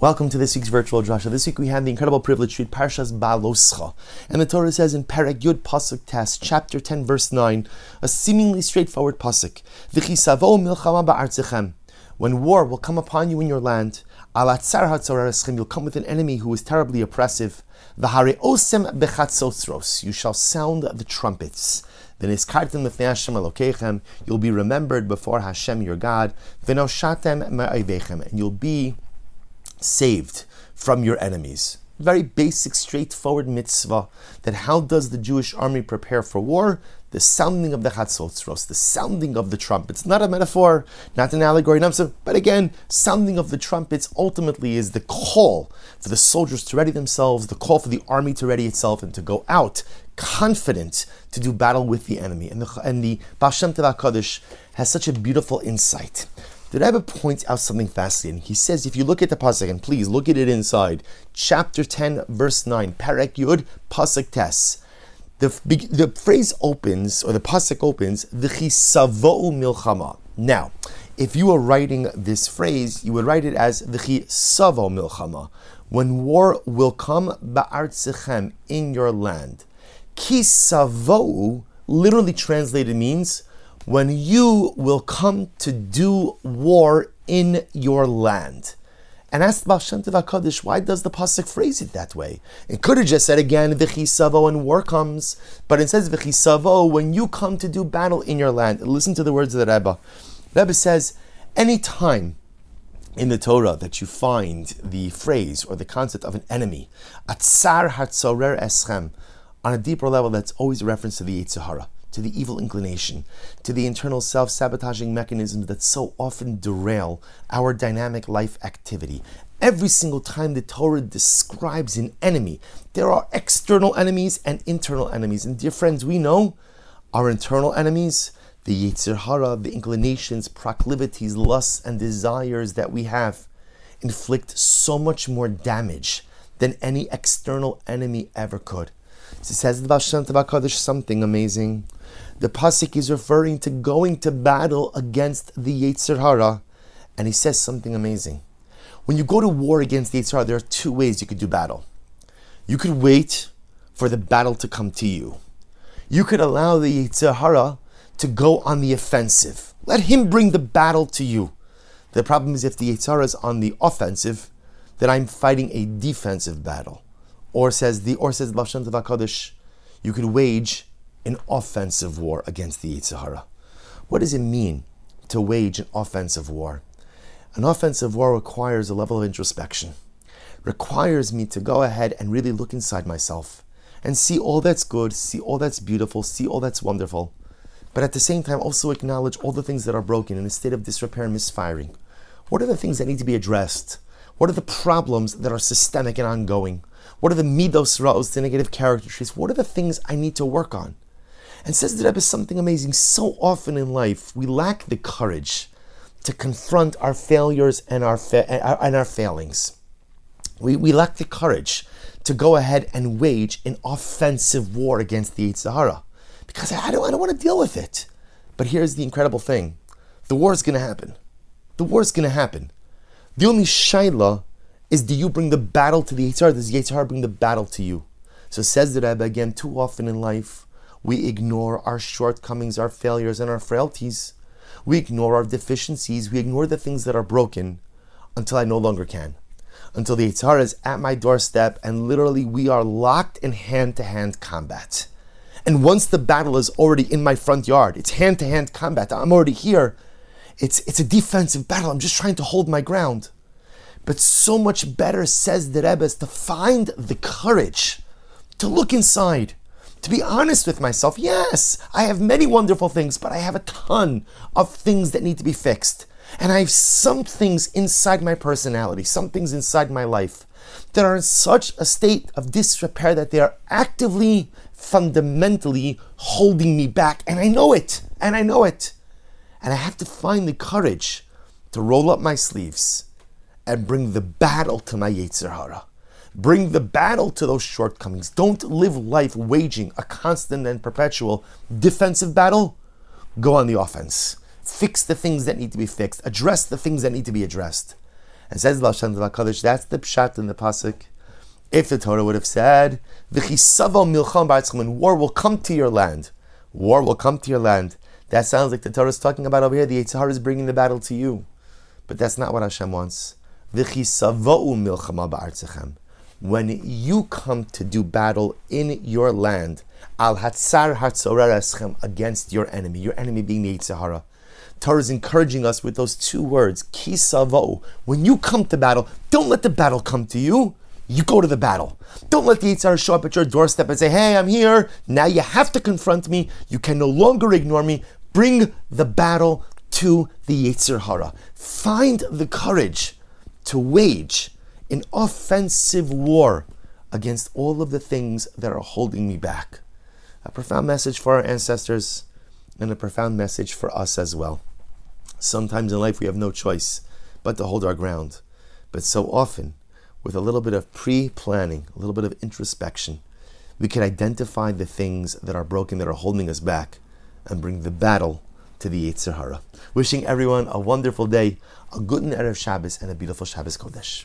Welcome to this week's virtual drasha. This week we have the incredible privilege to read Parshas Beha'aloscha. And the Torah says in Perek Yud Pasuk Tes, chapter 10, verse 9, a seemingly straightforward pasuk. V'chisavo milchama ba'artzechem. When war will come upon you in your land, alatzar hatzorereschem, you'll come with an enemy who is terribly oppressive. V'hare osem bechatzosros. You shall sound the trumpets. V'niskartem lefnei Hashem. You'll be remembered before Hashem your God. V'noshatem me'ayvechem. And you'll be saved from your enemies. Very basic, straightforward mitzvah that how does the Jewish army prepare for war? The sounding of the chatzotzros, the sounding of the trumpets. Not a metaphor, not an allegory, but again, sounding of the trumpets ultimately is the call for the soldiers to ready themselves, the call for the army to ready itself and to go out confident to do battle with the enemy. And the, and the Baal Shem HaKadosh has such a beautiful insight the Rebbe points out something fascinating. He says, if you look at the pasuk, and please look at it inside, chapter 10, verse 9, Perek Yud, pasuk tes. The, the phrase opens, or the pasuk opens, V'chisavo'u milchama. Now, if you were writing this phrase, you would write it as V'chisavo milchama. When war will come, ba'artzechem, in your land. Kisavo'u, literally translated means, when you will come to do war in your land. And asked Baal Shem Tov HaKadosh, why does the Pasuk phrase it that way? It could have just said again, V'chisavo, and war comes, but it says V'chisavo, when you come to do battle in your land. Listen to the words of the Rebbe. Rebbe says, any time in the Torah that you find the phrase or the concept of an enemy, atzar hatzorer eschem, on a deeper level, that's always a reference to the Yetzer Hara to the evil inclination, to the internal self sabotaging mechanisms that so often derail our dynamic life activity. Every single time the Torah describes an enemy, there are external enemies and internal enemies. And dear friends, we know our internal enemies, the Yetzer Hara, the inclinations, proclivities, lusts, and desires that we have, inflict so much more damage than any external enemy ever could. So it says the Baal Shem something amazing. The pasuk is referring to going to battle against the Yetzer Hara, and he says something amazing. When you go to war against the Yetzer Hara, there are two ways you could do battle. You could wait for the battle to come to you. You could allow the Yetzer Hara to go on the offensive. Let him bring the battle to you. The problem is if the Yetzer Hara is on the offensive, then I'm fighting a defensive battle. Or says the or says Baal Shem Tov HaKadosh, you could wage an offensive war against the Yetzer Hara. What does it mean to wage an offensive war? An offensive war requires a level of introspection, requires me to go ahead and really look inside myself and see all that's good, see all that's beautiful, see all that's wonderful, but at the same time also acknowledge all the things that are broken in a state of disrepair and misfiring. What are the things that need to be addressed? What are the problems that are systemic and ongoing? What are the midos the negative character traits? What are the things I need to work on? And says the Rebbe something amazing. So often in life, we lack the courage to confront our failures and our, fa- and our failings. We, we lack the courage to go ahead and wage an offensive war against the Yetzer Hara because I don't, I don't want to deal with it. But here's the incredible thing the war is going to happen. The war is going to happen. The only shaila is do you bring the battle to the Yetzer Hara? Does Yetzer Hara bring the battle to you? So says the Rebbe again, too often in life, we ignore our shortcomings, our failures, and our frailties. We ignore our deficiencies. We ignore the things that are broken until I no longer can. Until the Yetzer is at my doorstep and literally we are locked in hand to hand combat. And once the battle is already in my front yard, it's hand to hand combat. I'm already here. It's, it's a defensive battle. I'm just trying to hold my ground. But so much better, says the Rebbe, is to find the courage to look inside to be honest with myself, yes, I have many wonderful things, but I have a ton of things that need to be fixed. And I have some things inside my personality, some things inside my life that are in such a state of disrepair that they are actively, fundamentally holding me back. And I know it. And I know it. And I have to find the courage to roll up my sleeves and bring the battle to my Yetzer Hara. Bring the battle to those shortcomings. Don't live life waging a constant and perpetual defensive battle. Go on the offense. Fix the things that need to be fixed. Address the things that need to be addressed. And says Lashon that's the pshat in the pasuk. If the Torah would have said, war will come to your land. War will come to your land. That sounds like the Torah is talking about over here. The Yetzer is bringing the battle to you, but that's not what Hashem wants. V'chisavo milchama ba'atzchem. When you come to do battle in your land, al hatsar hatzar hatzorereschem against your enemy, your enemy being the Yetzer Hara. Torah is encouraging us with those two words, kisavo. When you come to battle, don't let the battle come to you. You go to the battle. Don't let the Yetzer show up at your doorstep and say, hey, I'm here. Now you have to confront me. You can no longer ignore me. Bring the battle to the Yetzer Hara. Find the courage to wage an offensive war against all of the things that are holding me back. A profound message for our ancestors and a profound message for us as well. Sometimes in life we have no choice but to hold our ground. But so often, with a little bit of pre planning, a little bit of introspection, we can identify the things that are broken, that are holding us back, and bring the battle to the Yetzer Hara. Wishing everyone a wonderful day, a good Erev Shabbos, and a beautiful Shabbos Kodesh.